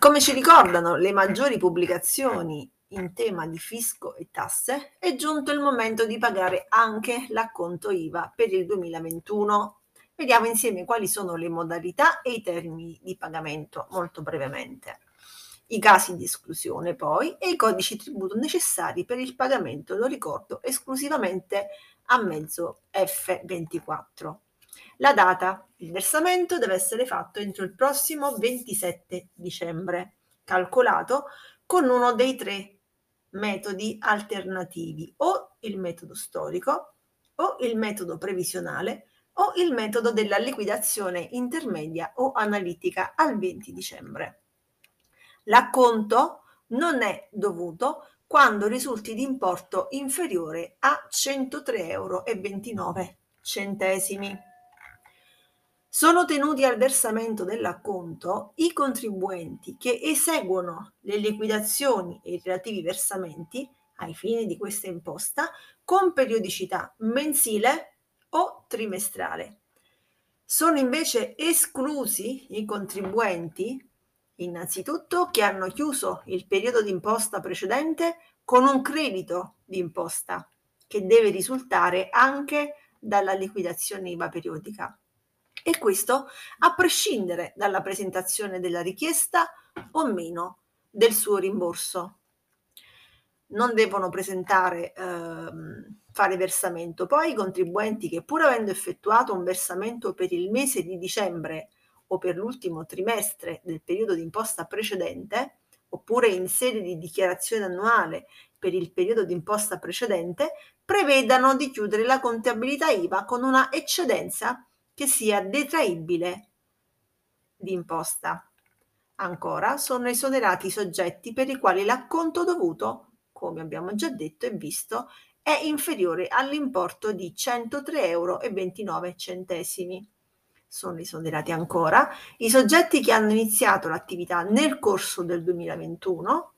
Come ci ricordano le maggiori pubblicazioni in tema di fisco e tasse, è giunto il momento di pagare anche l'acconto IVA per il 2021. Vediamo insieme quali sono le modalità e i termini di pagamento molto brevemente. I casi di esclusione poi e i codici tributo necessari per il pagamento, lo ricordo, esclusivamente a mezzo F24. La data, il versamento deve essere fatto entro il prossimo 27 dicembre, calcolato con uno dei tre metodi alternativi, o il metodo storico, o il metodo previsionale, o il metodo della liquidazione intermedia o analitica al 20 dicembre. L'acconto non è dovuto quando risulti di importo inferiore a 103,29 euro. Sono tenuti al versamento dell'acconto i contribuenti che eseguono le liquidazioni e i relativi versamenti ai fini di questa imposta con periodicità mensile o trimestrale. Sono invece esclusi i contribuenti, innanzitutto, che hanno chiuso il periodo d'imposta precedente con un credito d'imposta che deve risultare anche dalla liquidazione IVA periodica e questo a prescindere dalla presentazione della richiesta o meno del suo rimborso. Non devono presentare, ehm, fare versamento. Poi i contribuenti che pur avendo effettuato un versamento per il mese di dicembre o per l'ultimo trimestre del periodo di imposta precedente, oppure in sede di dichiarazione annuale per il periodo di imposta precedente, prevedano di chiudere la contabilità IVA con una eccedenza che sia detraibile d'imposta. Ancora sono esonerati i soggetti per i quali l'acconto dovuto, come abbiamo già detto e visto, è inferiore all'importo di 103,29 euro. Sono esonerati ancora i soggetti che hanno iniziato l'attività nel corso del 2021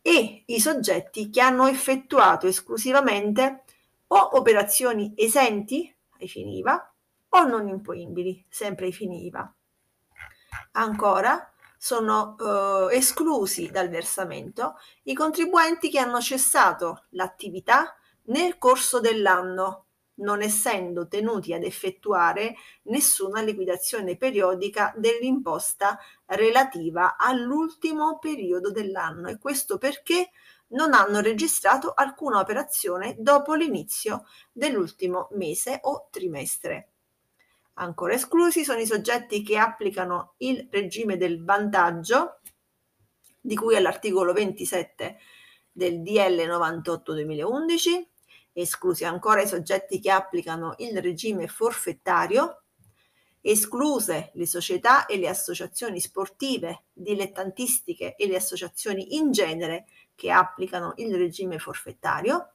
e i soggetti che hanno effettuato esclusivamente o operazioni esenti ai fini IVA o non imponibili, sempre ai fini. Ancora, sono eh, esclusi dal versamento i contribuenti che hanno cessato l'attività nel corso dell'anno, non essendo tenuti ad effettuare nessuna liquidazione periodica dell'imposta relativa all'ultimo periodo dell'anno e questo perché non hanno registrato alcuna operazione dopo l'inizio dell'ultimo mese o trimestre. Ancora esclusi sono i soggetti che applicano il regime del vantaggio di cui all'articolo 27 del DL 98-2011, esclusi ancora i soggetti che applicano il regime forfettario, escluse le società e le associazioni sportive, dilettantistiche e le associazioni in genere che applicano il regime forfettario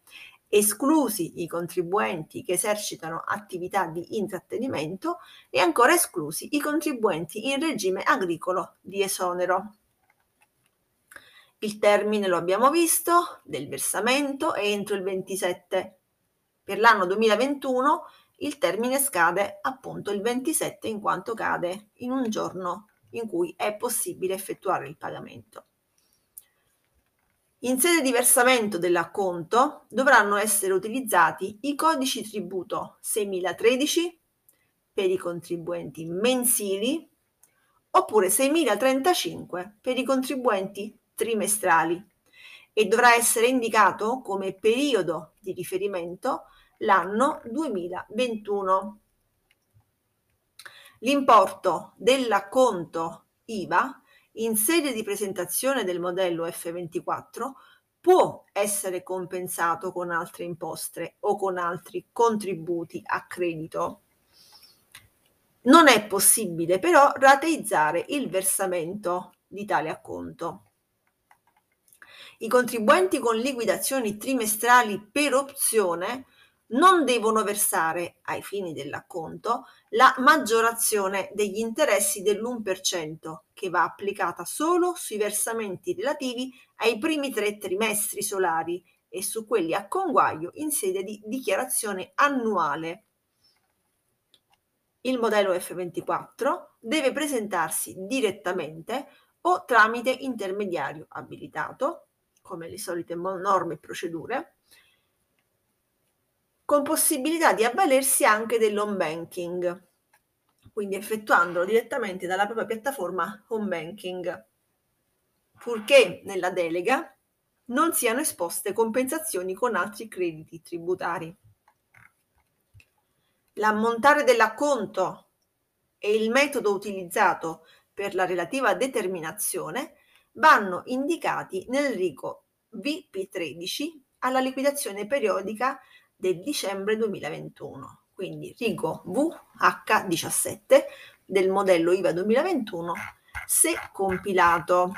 esclusi i contribuenti che esercitano attività di intrattenimento e ancora esclusi i contribuenti in regime agricolo di esonero. Il termine, lo abbiamo visto, del versamento è entro il 27. Per l'anno 2021 il termine scade appunto il 27 in quanto cade in un giorno in cui è possibile effettuare il pagamento. In sede di versamento dell'acconto dovranno essere utilizzati i codici tributo 6013 per i contribuenti mensili oppure 6035 per i contribuenti trimestrali e dovrà essere indicato come periodo di riferimento l'anno 2021. L'importo dell'acconto IVA in sede di presentazione del modello F24 può essere compensato con altre imposte o con altri contributi a credito. Non è possibile però rateizzare il versamento di tale acconto. I contribuenti con liquidazioni trimestrali per opzione non devono versare, ai fini dell'acconto, la maggiorazione degli interessi dell'1% che va applicata solo sui versamenti relativi ai primi tre trimestri solari e su quelli a conguaglio in sede di dichiarazione annuale. Il modello F24 deve presentarsi direttamente o tramite intermediario abilitato, come le solite norme e procedure, con possibilità di avvalersi anche dell'home banking, quindi effettuandolo direttamente dalla propria piattaforma home banking, purché nella delega non siano esposte compensazioni con altri crediti tributari. L'ammontare dell'acconto e il metodo utilizzato per la relativa determinazione vanno indicati nel rigo VP13 alla liquidazione periodica del dicembre 2021, quindi rigo VH17 del modello IVA 2021 se compilato.